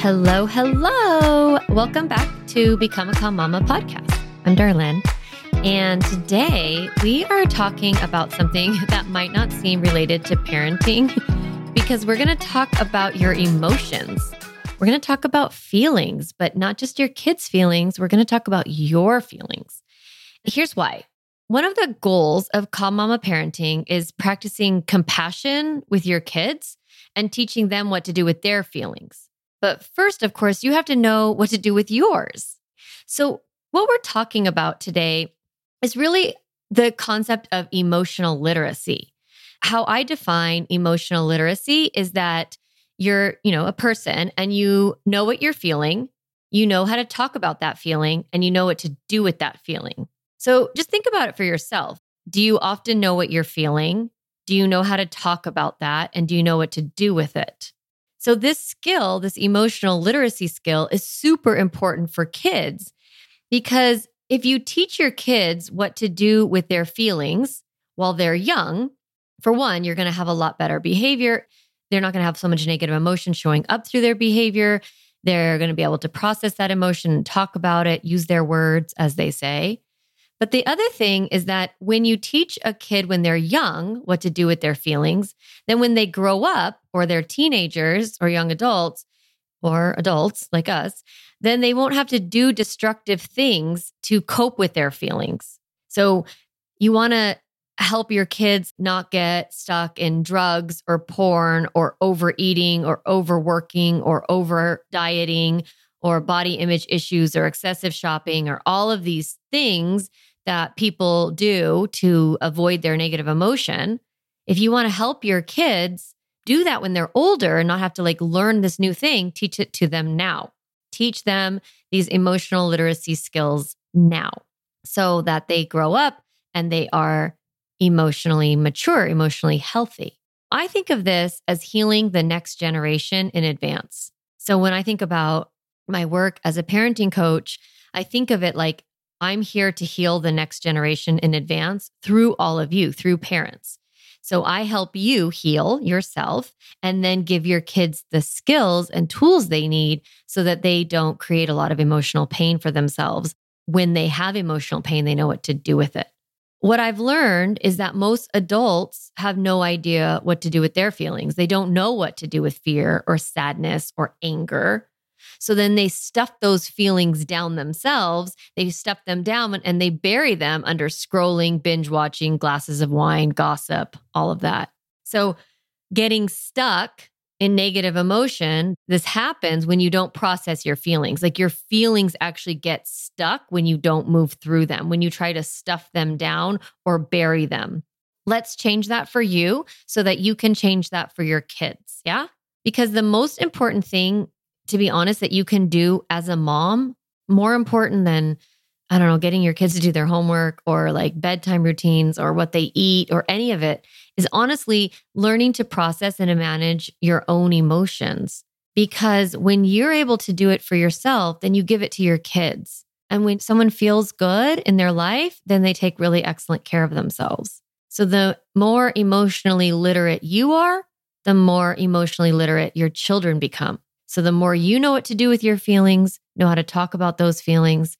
Hello, hello. Welcome back to Become a Calm Mama podcast. I'm Darlene. And today we are talking about something that might not seem related to parenting because we're going to talk about your emotions. We're going to talk about feelings, but not just your kids' feelings. We're going to talk about your feelings. Here's why. One of the goals of Calm Mama parenting is practicing compassion with your kids and teaching them what to do with their feelings. But first, of course, you have to know what to do with yours. So, what we're talking about today is really the concept of emotional literacy. How I define emotional literacy is that you're, you know, a person and you know what you're feeling, you know how to talk about that feeling, and you know what to do with that feeling. So just think about it for yourself. Do you often know what you're feeling? Do you know how to talk about that? And do you know what to do with it? So, this skill, this emotional literacy skill, is super important for kids because if you teach your kids what to do with their feelings while they're young, for one, you're going to have a lot better behavior. They're not going to have so much negative emotion showing up through their behavior. They're going to be able to process that emotion talk about it, use their words, as they say. But the other thing is that when you teach a kid when they're young what to do with their feelings, then when they grow up or they're teenagers or young adults or adults like us, then they won't have to do destructive things to cope with their feelings. So you want to help your kids not get stuck in drugs or porn or overeating or overworking or over dieting or body image issues or excessive shopping or all of these things that people do to avoid their negative emotion, if you want to help your kids do that when they're older and not have to like learn this new thing, teach it to them now. Teach them these emotional literacy skills now so that they grow up and they are emotionally mature, emotionally healthy. I think of this as healing the next generation in advance. So when I think about my work as a parenting coach, I think of it like I'm here to heal the next generation in advance through all of you, through parents. So I help you heal yourself and then give your kids the skills and tools they need so that they don't create a lot of emotional pain for themselves. When they have emotional pain, they know what to do with it. What I've learned is that most adults have no idea what to do with their feelings. They don't know what to do with fear or sadness or anger. So then they stuff those feelings down themselves. They stuff them down and they bury them under scrolling, binge watching, glasses of wine, gossip, all of that. So getting stuck in negative emotion, this happens when you don't process your feelings. Like your feelings actually get stuck when you don't move through them, when you try to stuff them down or bury them. Let's change that for you so that you can change that for your kids. Yeah. Because the most important thing to be honest, that you can do as a mom more important than, I don't know, getting your kids to do their homework or like bedtime routines or what they eat or any of it is honestly learning to process and to manage your own emotions. Because when you're able to do it for yourself, then you give it to your kids. And when someone feels good in their life, then they take really excellent care of themselves. So the more emotionally literate you are, the more emotionally literate your children become. So the more you know what to do with your feelings, know how to talk about those feelings,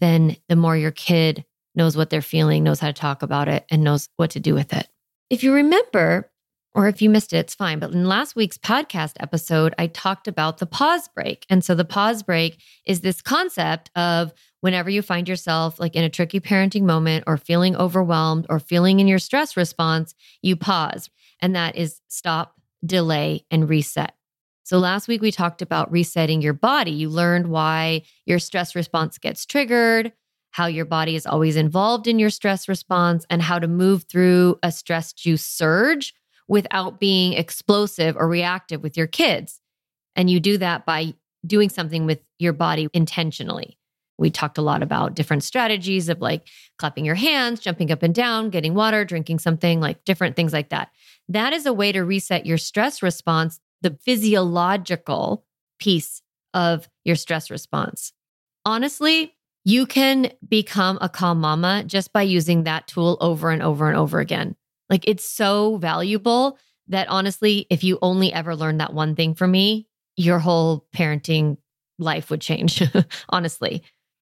then the more your kid knows what they're feeling, knows how to talk about it, and knows what to do with it. If you remember, or if you missed it, it's fine. But in last week's podcast episode, I talked about the pause break. And so the pause break is this concept of whenever you find yourself like in a tricky parenting moment or feeling overwhelmed or feeling in your stress response, you pause. And that is stop, delay, and reset. So last week we talked about resetting your body. You learned why your stress response gets triggered, how your body is always involved in your stress response, and how to move through a stress juice surge without being explosive or reactive with your kids. And you do that by doing something with your body intentionally. We talked a lot about different strategies of like clapping your hands, jumping up and down, getting water, drinking something, like different things like that. That is a way to reset your stress response the physiological piece of your stress response. Honestly, you can become a calm mama just by using that tool over and over and over again. Like it's so valuable that honestly, if you only ever learn that one thing from me, your whole parenting life would change, honestly.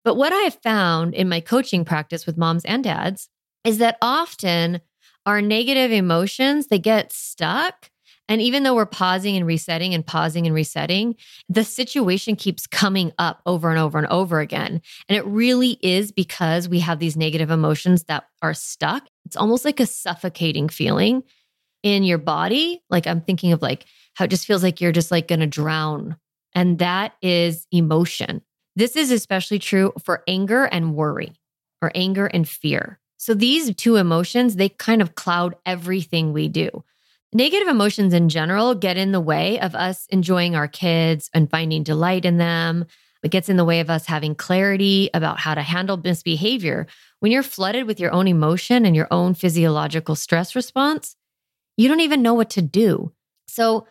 But what I have found in my coaching practice with moms and dads is that often our negative emotions, they get stuck. And even though we're pausing and resetting and pausing and resetting, the situation keeps coming up over and over and over again. And it really is because we have these negative emotions that are stuck. It's almost like a suffocating feeling in your body. Like I'm thinking of like how it just feels like you're just like going to drown. And that is emotion. This is especially true for anger and worry or anger and fear. So these two emotions, they kind of cloud everything we do. Negative emotions in general get in the way of us enjoying our kids and finding delight in them. It gets in the way of us having clarity about how to handle misbehavior. When you're flooded with your own emotion and your own physiological stress response, you don't even know what to do. So,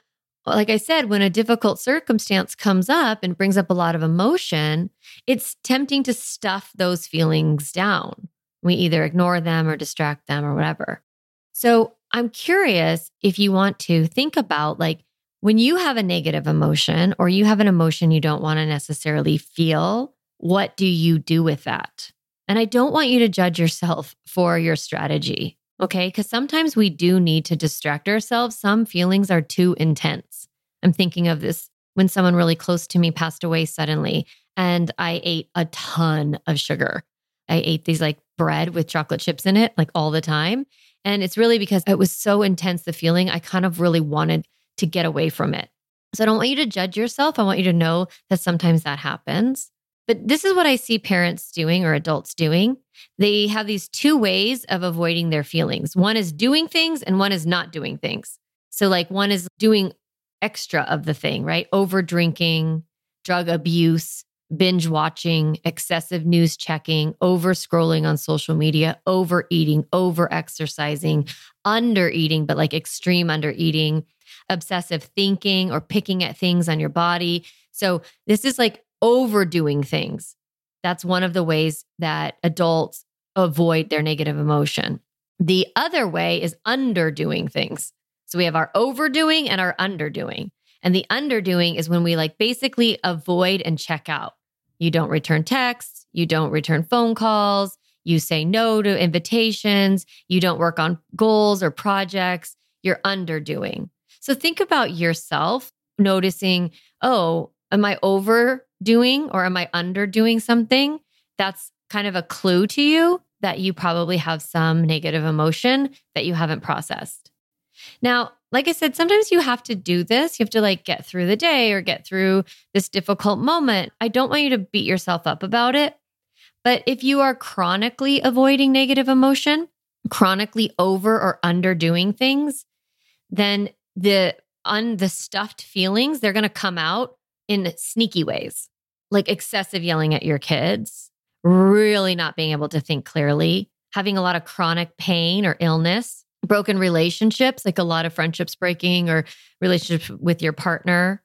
like I said, when a difficult circumstance comes up and brings up a lot of emotion, it's tempting to stuff those feelings down. We either ignore them or distract them or whatever. So, I'm curious if you want to think about like when you have a negative emotion or you have an emotion you don't want to necessarily feel, what do you do with that? And I don't want you to judge yourself for your strategy. Okay. Because sometimes we do need to distract ourselves. Some feelings are too intense. I'm thinking of this when someone really close to me passed away suddenly, and I ate a ton of sugar. I ate these like bread with chocolate chips in it, like all the time. And it's really because it was so intense, the feeling, I kind of really wanted to get away from it. So I don't want you to judge yourself. I want you to know that sometimes that happens. But this is what I see parents doing or adults doing. They have these two ways of avoiding their feelings one is doing things, and one is not doing things. So, like, one is doing extra of the thing, right? Over drinking, drug abuse, binge watching, excessive news checking, over scrolling on social media, overeating, over exercising, under eating, but like extreme under eating, obsessive thinking or picking at things on your body. So, this is like overdoing things. That's one of the ways that adults avoid their negative emotion. The other way is underdoing things. So we have our overdoing and our underdoing. And the underdoing is when we like basically avoid and check out. You don't return texts, you don't return phone calls, you say no to invitations, you don't work on goals or projects, you're underdoing. So think about yourself noticing, oh, am I overdoing or am I underdoing something? That's kind of a clue to you that you probably have some negative emotion that you haven't processed. Now, like I said, sometimes you have to do this. You have to like get through the day or get through this difficult moment. I don't want you to beat yourself up about it. But if you are chronically avoiding negative emotion, chronically over or underdoing things, then the un the stuffed feelings, they're going to come out in sneaky ways like excessive yelling at your kids, really not being able to think clearly, having a lot of chronic pain or illness, broken relationships, like a lot of friendships breaking or relationships with your partner,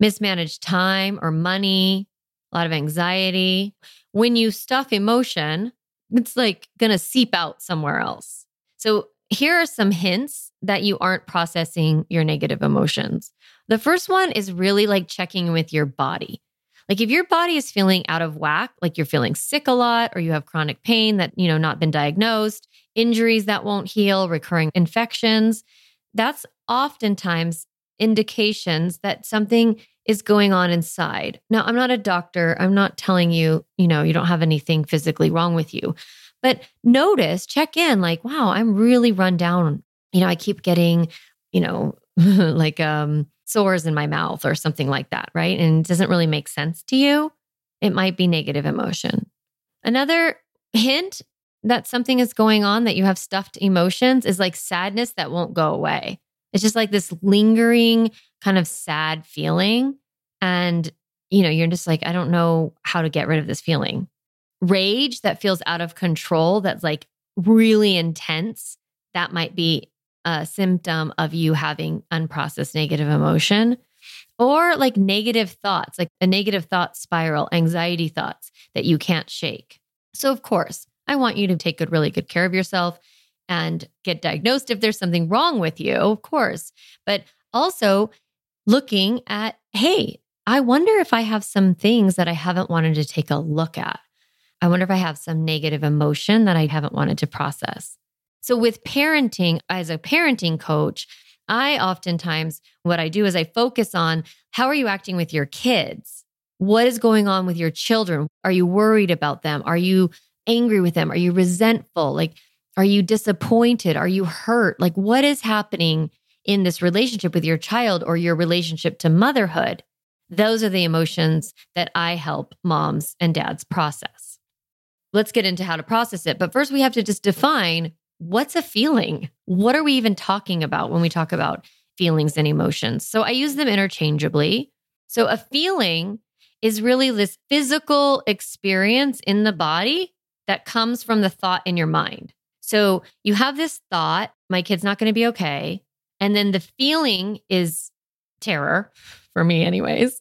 mismanaged time or money, a lot of anxiety. When you stuff emotion, it's like going to seep out somewhere else. So, here are some hints that you aren't processing your negative emotions. The first one is really like checking with your body. Like if your body is feeling out of whack, like you're feeling sick a lot or you have chronic pain that, you know, not been diagnosed, injuries that won't heal, recurring infections, that's oftentimes indications that something is going on inside. Now, I'm not a doctor. I'm not telling you, you know, you don't have anything physically wrong with you. But notice, check in like, wow, I'm really run down. You know, I keep getting, you know, like um sores in my mouth or something like that, right? And it doesn't really make sense to you, it might be negative emotion. Another hint that something is going on, that you have stuffed emotions, is like sadness that won't go away. It's just like this lingering kind of sad feeling. And, you know, you're just like, I don't know how to get rid of this feeling. Rage that feels out of control, that's like really intense, that might be a symptom of you having unprocessed negative emotion or like negative thoughts, like a negative thought spiral, anxiety thoughts that you can't shake. So, of course, I want you to take good, really good care of yourself and get diagnosed if there's something wrong with you, of course. But also, looking at, hey, I wonder if I have some things that I haven't wanted to take a look at. I wonder if I have some negative emotion that I haven't wanted to process. So, with parenting, as a parenting coach, I oftentimes, what I do is I focus on how are you acting with your kids? What is going on with your children? Are you worried about them? Are you angry with them? Are you resentful? Like, are you disappointed? Are you hurt? Like, what is happening in this relationship with your child or your relationship to motherhood? Those are the emotions that I help moms and dads process. Let's get into how to process it. But first, we have to just define what's a feeling? What are we even talking about when we talk about feelings and emotions? So I use them interchangeably. So a feeling is really this physical experience in the body that comes from the thought in your mind. So you have this thought, my kid's not going to be okay. And then the feeling is terror for me, anyways.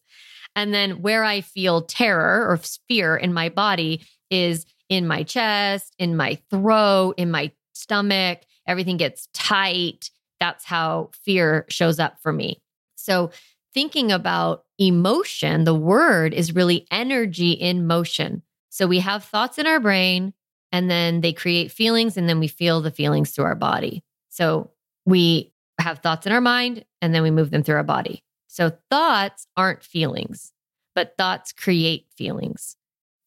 And then where I feel terror or fear in my body is in my chest, in my throat, in my stomach, everything gets tight. That's how fear shows up for me. So, thinking about emotion, the word is really energy in motion. So, we have thoughts in our brain, and then they create feelings, and then we feel the feelings through our body. So, we have thoughts in our mind, and then we move them through our body. So, thoughts aren't feelings, but thoughts create feelings.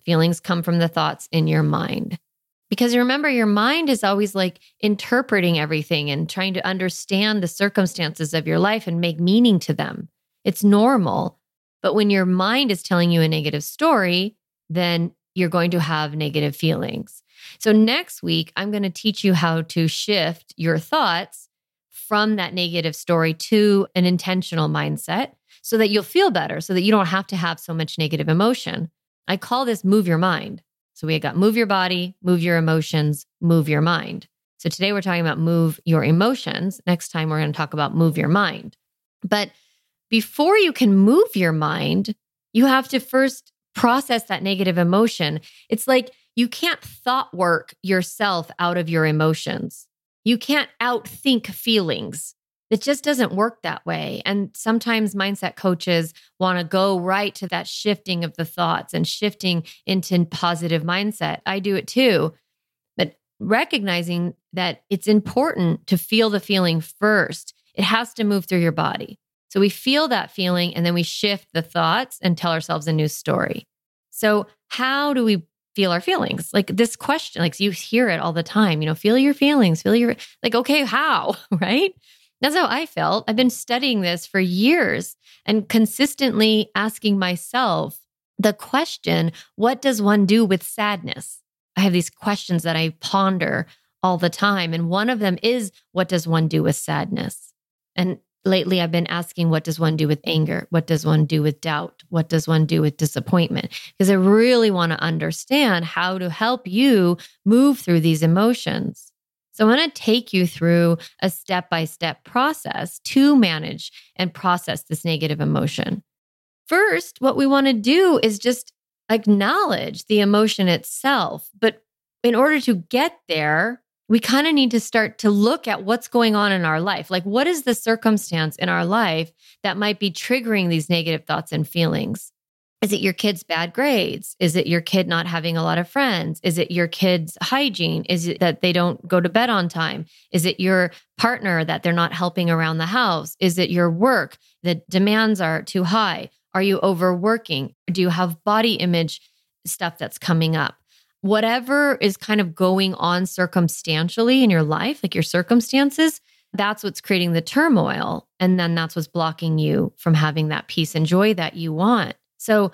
Feelings come from the thoughts in your mind. Because remember, your mind is always like interpreting everything and trying to understand the circumstances of your life and make meaning to them. It's normal. But when your mind is telling you a negative story, then you're going to have negative feelings. So, next week, I'm going to teach you how to shift your thoughts from that negative story to an intentional mindset so that you'll feel better, so that you don't have to have so much negative emotion. I call this move your mind. So we got move your body, move your emotions, move your mind. So today we're talking about move your emotions. Next time we're going to talk about move your mind. But before you can move your mind, you have to first process that negative emotion. It's like you can't thought work yourself out of your emotions. You can't outthink feelings. It just doesn't work that way. And sometimes mindset coaches want to go right to that shifting of the thoughts and shifting into positive mindset. I do it too. But recognizing that it's important to feel the feeling first, it has to move through your body. So we feel that feeling and then we shift the thoughts and tell ourselves a new story. So, how do we feel our feelings? Like this question, like you hear it all the time, you know, feel your feelings, feel your, like, okay, how? Right? That's how I felt. I've been studying this for years and consistently asking myself the question what does one do with sadness? I have these questions that I ponder all the time. And one of them is what does one do with sadness? And lately I've been asking what does one do with anger? What does one do with doubt? What does one do with disappointment? Because I really want to understand how to help you move through these emotions. So, I want to take you through a step by step process to manage and process this negative emotion. First, what we want to do is just acknowledge the emotion itself. But in order to get there, we kind of need to start to look at what's going on in our life. Like, what is the circumstance in our life that might be triggering these negative thoughts and feelings? Is it your kid's bad grades? Is it your kid not having a lot of friends? Is it your kid's hygiene? Is it that they don't go to bed on time? Is it your partner that they're not helping around the house? Is it your work? The demands are too high. Are you overworking? Do you have body image stuff that's coming up? Whatever is kind of going on circumstantially in your life, like your circumstances, that's what's creating the turmoil. And then that's what's blocking you from having that peace and joy that you want. So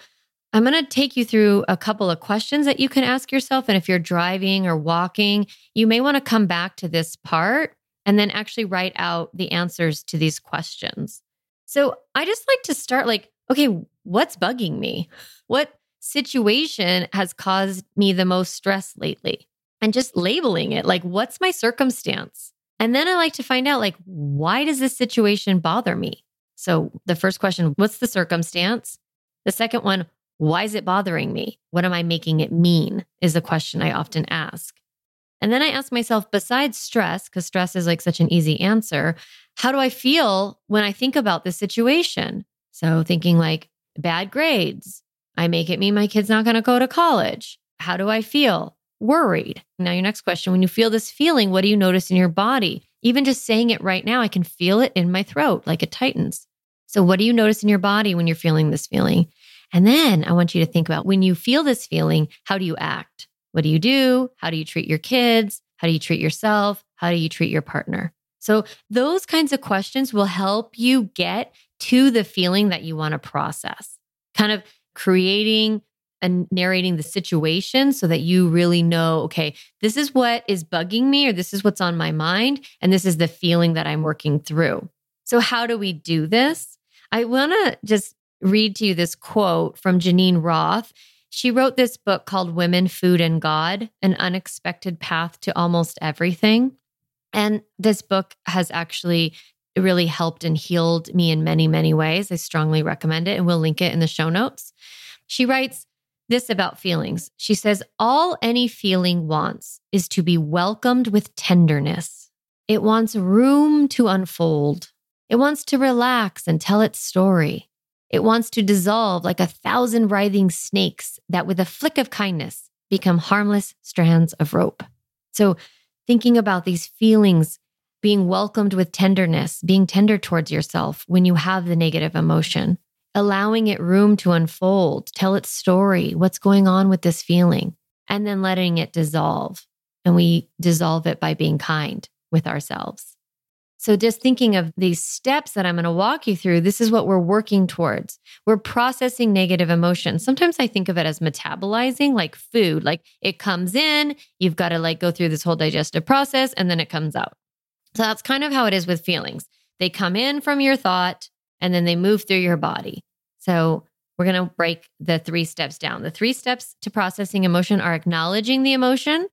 I'm going to take you through a couple of questions that you can ask yourself. And if you're driving or walking, you may want to come back to this part and then actually write out the answers to these questions. So I just like to start like, okay, what's bugging me? What situation has caused me the most stress lately? And just labeling it like, what's my circumstance? And then I like to find out, like, why does this situation bother me? So the first question, what's the circumstance? The second one, why is it bothering me? What am I making it mean? Is the question I often ask. And then I ask myself, besides stress, because stress is like such an easy answer, how do I feel when I think about this situation? So thinking like bad grades. I make it mean my kid's not going to go to college. How do I feel? Worried. Now, your next question when you feel this feeling, what do you notice in your body? Even just saying it right now, I can feel it in my throat like it tightens. So, what do you notice in your body when you're feeling this feeling? And then I want you to think about when you feel this feeling, how do you act? What do you do? How do you treat your kids? How do you treat yourself? How do you treat your partner? So, those kinds of questions will help you get to the feeling that you want to process, kind of creating and narrating the situation so that you really know, okay, this is what is bugging me, or this is what's on my mind, and this is the feeling that I'm working through. So, how do we do this? I want to just read to you this quote from Geneen Roth. She wrote this book called Women, Food, and God An Unexpected Path to Almost Everything. And this book has actually really helped and healed me in many, many ways. I strongly recommend it, and we'll link it in the show notes. She writes this about feelings. She says, All any feeling wants is to be welcomed with tenderness. It wants room to unfold. It wants to relax and tell its story. It wants to dissolve like a thousand writhing snakes that, with a flick of kindness, become harmless strands of rope. So, thinking about these feelings being welcomed with tenderness, being tender towards yourself when you have the negative emotion, allowing it room to unfold, tell its story, what's going on with this feeling, and then letting it dissolve. And we dissolve it by being kind with ourselves. So, just thinking of these steps that I'm going to walk you through, this is what we're working towards. We're processing negative emotions. Sometimes I think of it as metabolizing, like food, like it comes in, you've got to like go through this whole digestive process, and then it comes out. So, that's kind of how it is with feelings. They come in from your thought and then they move through your body. So, we're going to break the three steps down. The three steps to processing emotion are acknowledging the emotion,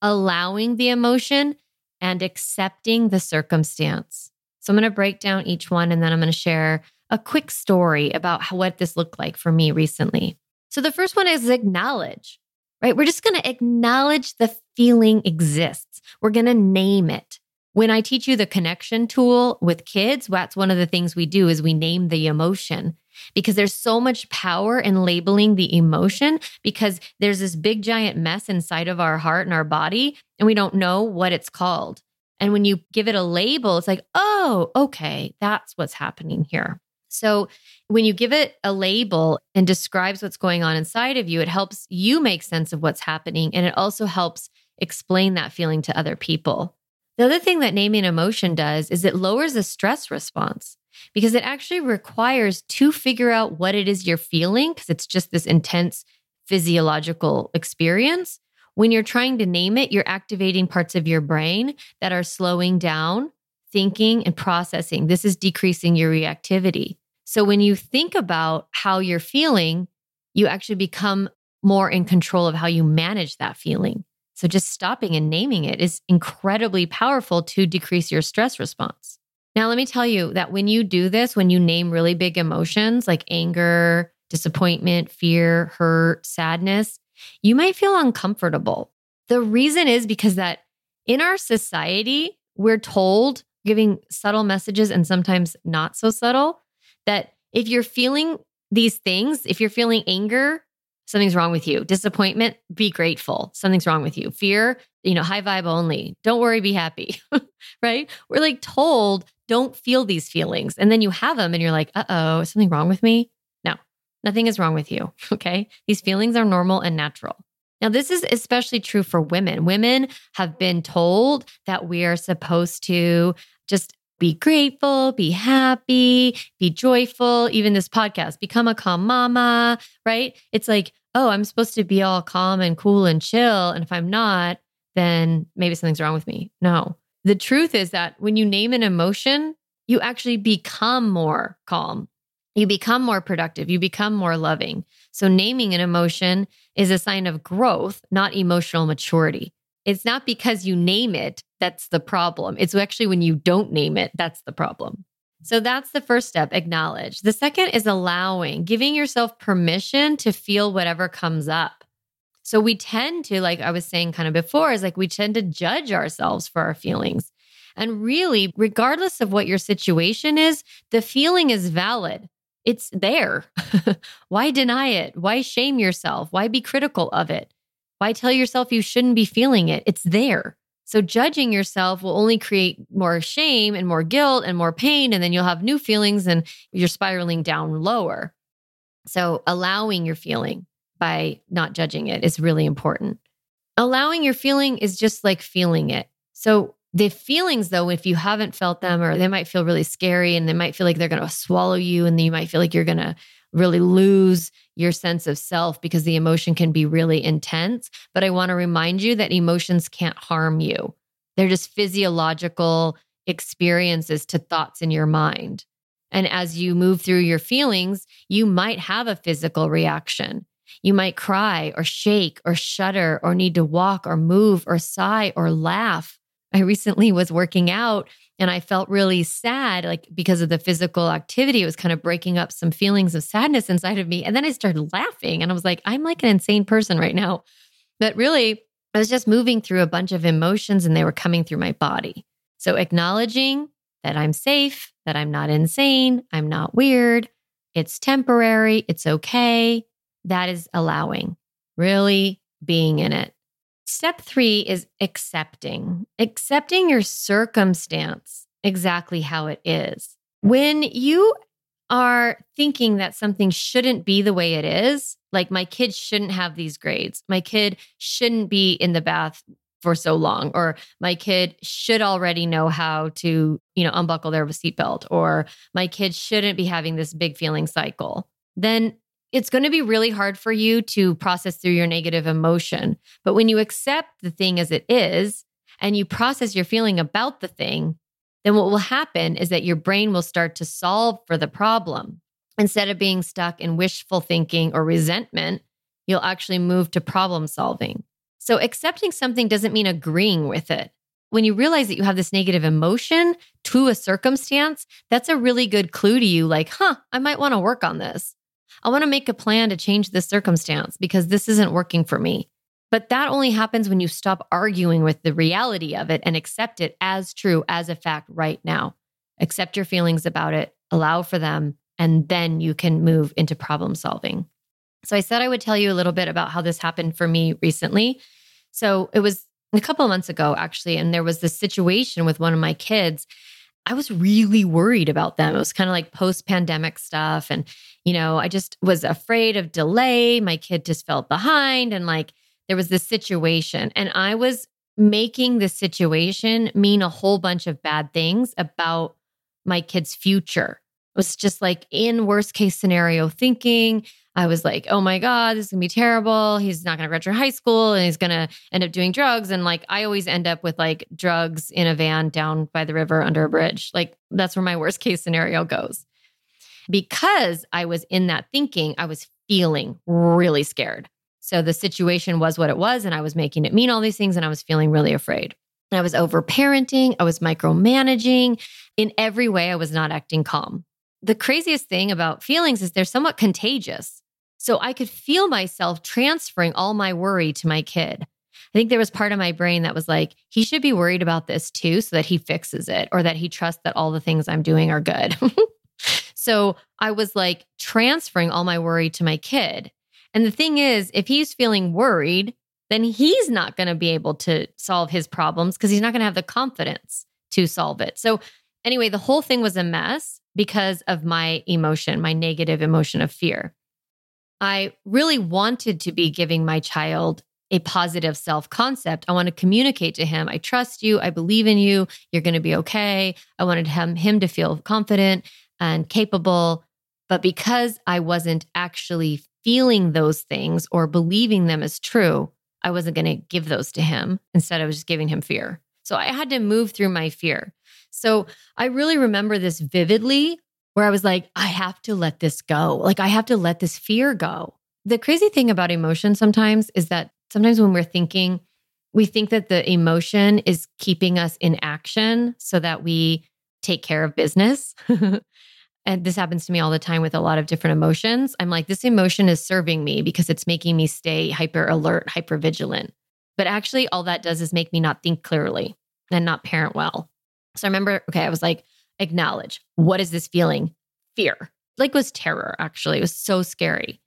allowing the emotion, and accepting the circumstance. So I'm going to break down each one and then I'm going to share a quick story about how, what this looked like for me recently. So the first one is acknowledge, right? We're just going to acknowledge the feeling exists. We're going to name it. When I teach you the connection tool with kids, that's one of the things we do is we name the emotion because there's so much power in labeling the emotion because there's this big giant mess inside of our heart and our body and we don't know what it's called. And when you give it a label, it's like, oh, okay, that's what's happening here. So when you give it a label and describes what's going on inside of you, it helps you make sense of what's happening. And it also helps explain that feeling to other people. The other thing that naming emotion does is it lowers the stress response because it actually requires to figure out what it is you're feeling because it's just this intense physiological experience. When you're trying to name it, you're activating parts of your brain that are slowing down thinking and processing. This is decreasing your reactivity. So when you think about how you're feeling, you actually become more in control of how you manage that feeling. So just stopping and naming it is incredibly powerful to decrease your stress response. Now, let me tell you that when you do this, when you name really big emotions like anger, disappointment, fear, hurt, sadness, you might feel uncomfortable. The reason is because that in our society, we're told, giving subtle messages and sometimes not so subtle, that if you're feeling these things, if you're feeling anger, something's wrong with you. Disappointment, be grateful. Something's wrong with you. Fear, you know, high vibe only. Don't worry, be happy. right? We're like told don't feel these feelings. And then you have them and you're like, uh oh, is something wrong with me? No, nothing is wrong with you. Okay. These feelings are normal and natural. Now, this is especially true for women. Women have been told that we are supposed to just be grateful, be happy, be joyful. Even this podcast, become a calm mama, right? It's like, oh, I'm supposed to be all calm and cool and chill. And if I'm not, then maybe something's wrong with me. No, the truth is that when you name an emotion, you actually become more calm. You become more productive. You become more loving. So, naming an emotion is a sign of growth, not emotional maturity. It's not because you name it that's the problem. It's actually when you don't name it that's the problem. So, that's the first step acknowledge. The second is allowing, giving yourself permission to feel whatever comes up. So we tend to, like I was saying kind of before, is like we tend to judge ourselves for our feelings. And really, regardless of what your situation is, the feeling is valid. It's there. Why deny it? Why shame yourself? Why be critical of it? Why tell yourself you shouldn't be feeling it? It's there. So judging yourself will only create more shame and more guilt and more pain. And then you'll have new feelings and you're spiraling down lower. So allowing your feeling by not judging it is really important. Allowing your feeling is just like feeling it. So the feelings, though, if you haven't felt them, or they might feel really scary and they might feel like they're going to swallow you, and you might feel like you're going to really lose your sense of self because the emotion can be really intense. But I want to remind you that emotions can't harm you, they're just physiological experiences to thoughts in your mind. And as you move through your feelings, you might have a physical reaction. You might cry or shake or shudder or need to walk or move or sigh or laugh. I recently was working out and I felt really sad, like because of the physical activity. It was kind of breaking up some feelings of sadness inside of me. And then I started laughing and I was like, I'm like an insane person right now. But really, I was just moving through a bunch of emotions and they were coming through my body. So acknowledging that I'm safe, that I'm not insane, I'm not weird, it's temporary, it's okay. That is allowing, really being in it. Step three is accepting, accepting your circumstance exactly how it is. When you are thinking that something shouldn't be the way it is, like my kid shouldn't have these grades, my kid shouldn't be in the bath for so long, or my kid should already know how to, you know, unbuckle their seatbelt, or my kid shouldn't be having this big feeling cycle, then it's going to be really hard for you to process through your negative emotion. But when you accept the thing as it is and you process your feeling about the thing, then what will happen is that your brain will start to solve for the problem. Instead of being stuck in wishful thinking or resentment, you'll actually move to problem solving. So, accepting something doesn't mean agreeing with it. When you realize that you have this negative emotion to a circumstance, that's a really good clue to you like, huh, I might want to work on this. I want to make a plan to change this circumstance because this isn't working for me. But that only happens when you stop arguing with the reality of it and accept it as true, as a fact right now. Accept your feelings about it, allow for them, and then you can move into problem solving. So I said I would tell you a little bit about how this happened for me recently. So it was a couple of months ago, actually, and there was this situation with one of my kids. I was really worried about them. It was kind of like post pandemic stuff. And, you know, I just was afraid of delay. My kid just felt behind. And like there was this situation. And I was making the situation mean a whole bunch of bad things about my kid's future. It was just like in worst case scenario thinking. I was like, oh my God, this is gonna be terrible. He's not gonna graduate high school and he's gonna end up doing drugs. And like, I always end up with like drugs in a van down by the river under a bridge. Like, that's where my worst case scenario goes. Because I was in that thinking, I was feeling really scared. So the situation was what it was, and I was making it mean all these things, and I was feeling really afraid. I was overparenting, I was micromanaging. In every way, I was not acting calm the craziest thing about feelings is they're somewhat contagious. So I could feel myself transferring all my worry to my kid. I think there was part of my brain that was like, he should be worried about this too, so that he fixes it or that he trusts that all the things I'm doing are good. so I was like transferring all my worry to my kid. And the thing is, if he's feeling worried, then he's not going to be able to solve his problems because he's not going to have the confidence to solve it. So, anyway, the whole thing was a mess because of my emotion, my negative emotion of fear. I really wanted to be giving my child a positive self concept. I want to communicate to him, I trust you, I believe in you, you're going to be okay. I wanted him, him to feel confident and capable. But because I wasn't actually feeling those things or believing them as true, I wasn't going to give those to him. Instead, I was just giving him fear. So I had to move through my fear. So I really remember this vividly where I was like, I have to let this go. Like, I have to let this fear go. The crazy thing about emotion sometimes is that sometimes when we're thinking, we think that the emotion is keeping us in action so that we take care of business. and this happens to me all the time with a lot of different emotions. I'm like, this emotion is serving me because it's making me stay hyper alert, hyper vigilant. But actually, all that does is make me not think clearly and not parent well. So I remember, okay, I was like, acknowledge what is this feeling? Fear. Like was terror, actually. It was so scary.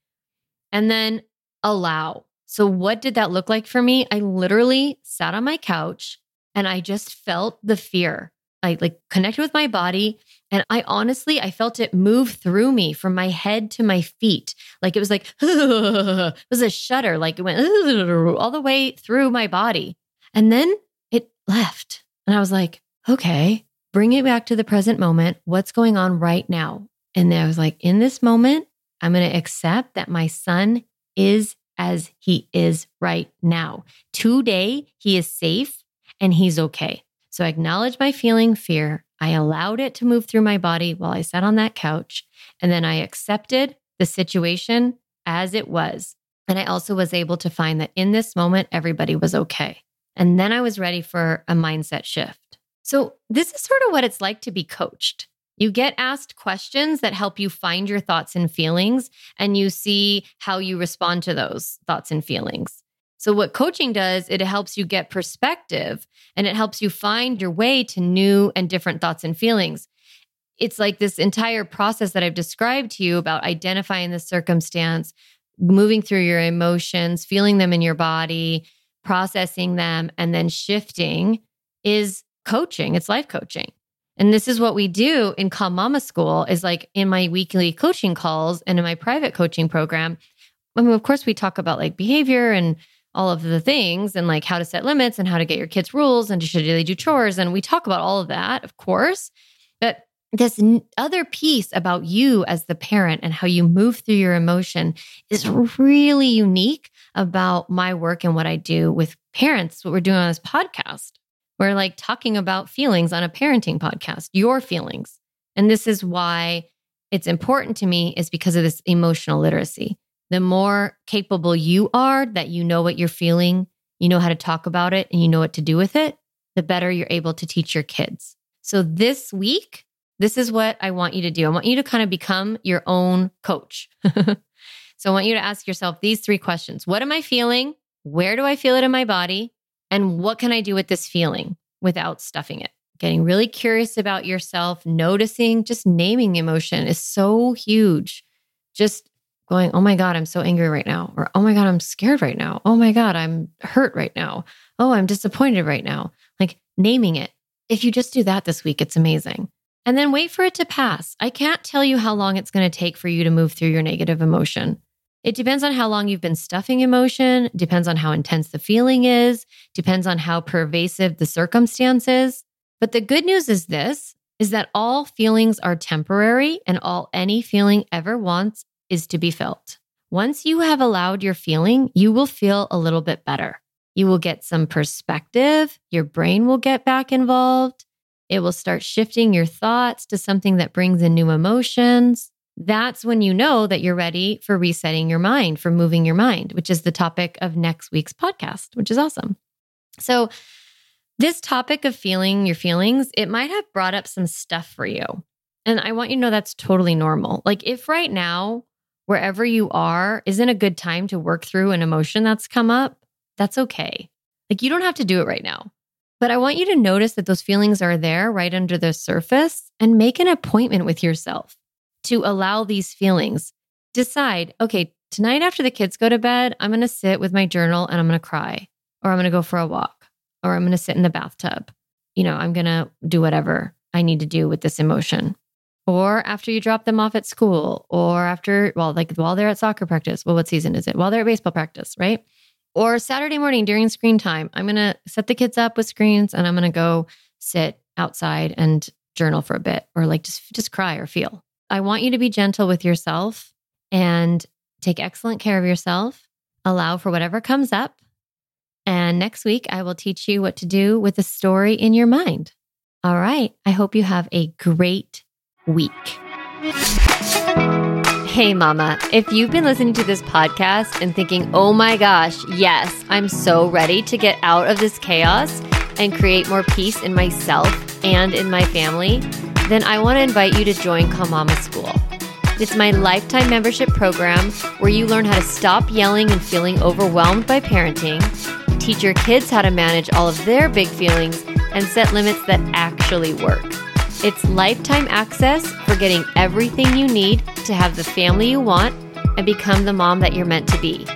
And then allow. So what did that look like for me? I literally sat on my couch and I just felt the fear. I like connected with my body and I honestly I felt it move through me from my head to my feet. Like it was like it was a shudder like it went all the way through my body. And then it left. And I was like, "Okay, bring it back to the present moment. What's going on right now?" And then I was like, "In this moment, I'm going to accept that my son is as he is right now. Today, he is safe and he's okay. So I acknowledged my feeling fear. I allowed it to move through my body while I sat on that couch. And then I accepted the situation as it was. And I also was able to find that in this moment, everybody was okay. And then I was ready for a mindset shift. So, this is sort of what it's like to be coached. You get asked questions that help you find your thoughts and feelings, and you see how you respond to those thoughts and feelings. So, what coaching does, it helps you get perspective and it helps you find your way to new and different thoughts and feelings. It's like this entire process that I've described to you about identifying the circumstance, moving through your emotions, feeling them in your body, processing them, and then shifting is coaching. It's life coaching. And this is what we do in Calm Mama School is like in my weekly coaching calls and in my private coaching program. I mean, of course, we talk about like behavior and all of the things and like how to set limits and how to get your kids rules and should they do chores. And we talk about all of that, of course. But this other piece about you as the parent and how you move through your emotion is really unique about my work and what I do with parents, what we're doing on this podcast. We're like talking about feelings on a parenting podcast, your feelings. And this is why it's important to me is because of this emotional literacy. The more capable you are that you know what you're feeling, you know how to talk about it, and you know what to do with it, the better you're able to teach your kids. So this week, this is what I want you to do. I want you to kind of become your own coach. so I want you to ask yourself these three questions What am I feeling? Where do I feel it in my body? And what can I do with this feeling without stuffing it? Getting really curious about yourself, noticing, just naming emotion is so huge. Just going, oh my God, I'm so angry right now. Or, oh my God, I'm scared right now. Oh my God, I'm hurt right now. Oh, I'm disappointed right now. Like naming it. If you just do that this week, it's amazing. And then wait for it to pass. I can't tell you how long it's going to take for you to move through your negative emotion. It depends on how long you've been stuffing emotion, depends on how intense the feeling is, depends on how pervasive the circumstance is. But the good news is this is that all feelings are temporary and all any feeling ever wants is to be felt. Once you have allowed your feeling, you will feel a little bit better. You will get some perspective, your brain will get back involved. It will start shifting your thoughts to something that brings in new emotions that's when you know that you're ready for resetting your mind, for moving your mind, which is the topic of next week's podcast, which is awesome. So, this topic of feeling your feelings, it might have brought up some stuff for you. And I want you to know that's totally normal. Like, if right now, wherever you are, isn't a good time to work through an emotion that's come up, that's okay. Like, you don't have to do it right now. But I want you to notice that those feelings are there right under the surface and make an appointment with yourself to allow these feelings. Decide, okay, tonight after the kids go to bed, I'm going to sit with my journal and I'm going to cry, or I'm going to go for a walk, or I'm going to sit in the bathtub. You know, I'm going to do whatever I need to do with this emotion. Or after you drop them off at school, or after, well, like while they're at soccer practice. Well, what season is it? While they're at baseball practice, right? Or Saturday morning during screen time, I'm going to set the kids up with screens and I'm going to go sit outside and journal for a bit or like just just cry or feel. I want you to be gentle with yourself and take excellent care of yourself. Allow for whatever comes up. And next week, I will teach you what to do with the story in your mind. All right. I hope you have a great week. Hey, Mama, if you've been listening to this podcast and thinking, oh my gosh, yes, I'm so ready to get out of this chaos and create more peace in myself and in my family, then I want to invite you to join Calm Mama School. It's my lifetime membership program where you learn how to stop yelling and feeling overwhelmed by parenting, teach your kids how to manage all of their big feelings, and set limits that actually work. It's lifetime access for getting everything you need to have the family you want and become the mom that you're meant to be.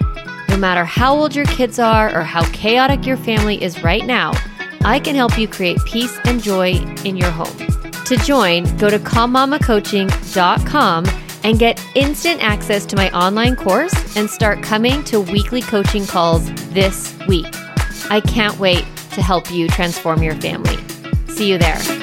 No matter how old your kids are or how chaotic your family is right now, I can help you create peace and joy in your home. To join, go to calmmamacoaching.com and get instant access to my online course and start coming to weekly coaching calls this week. I can't wait to help you transform your family. See you there.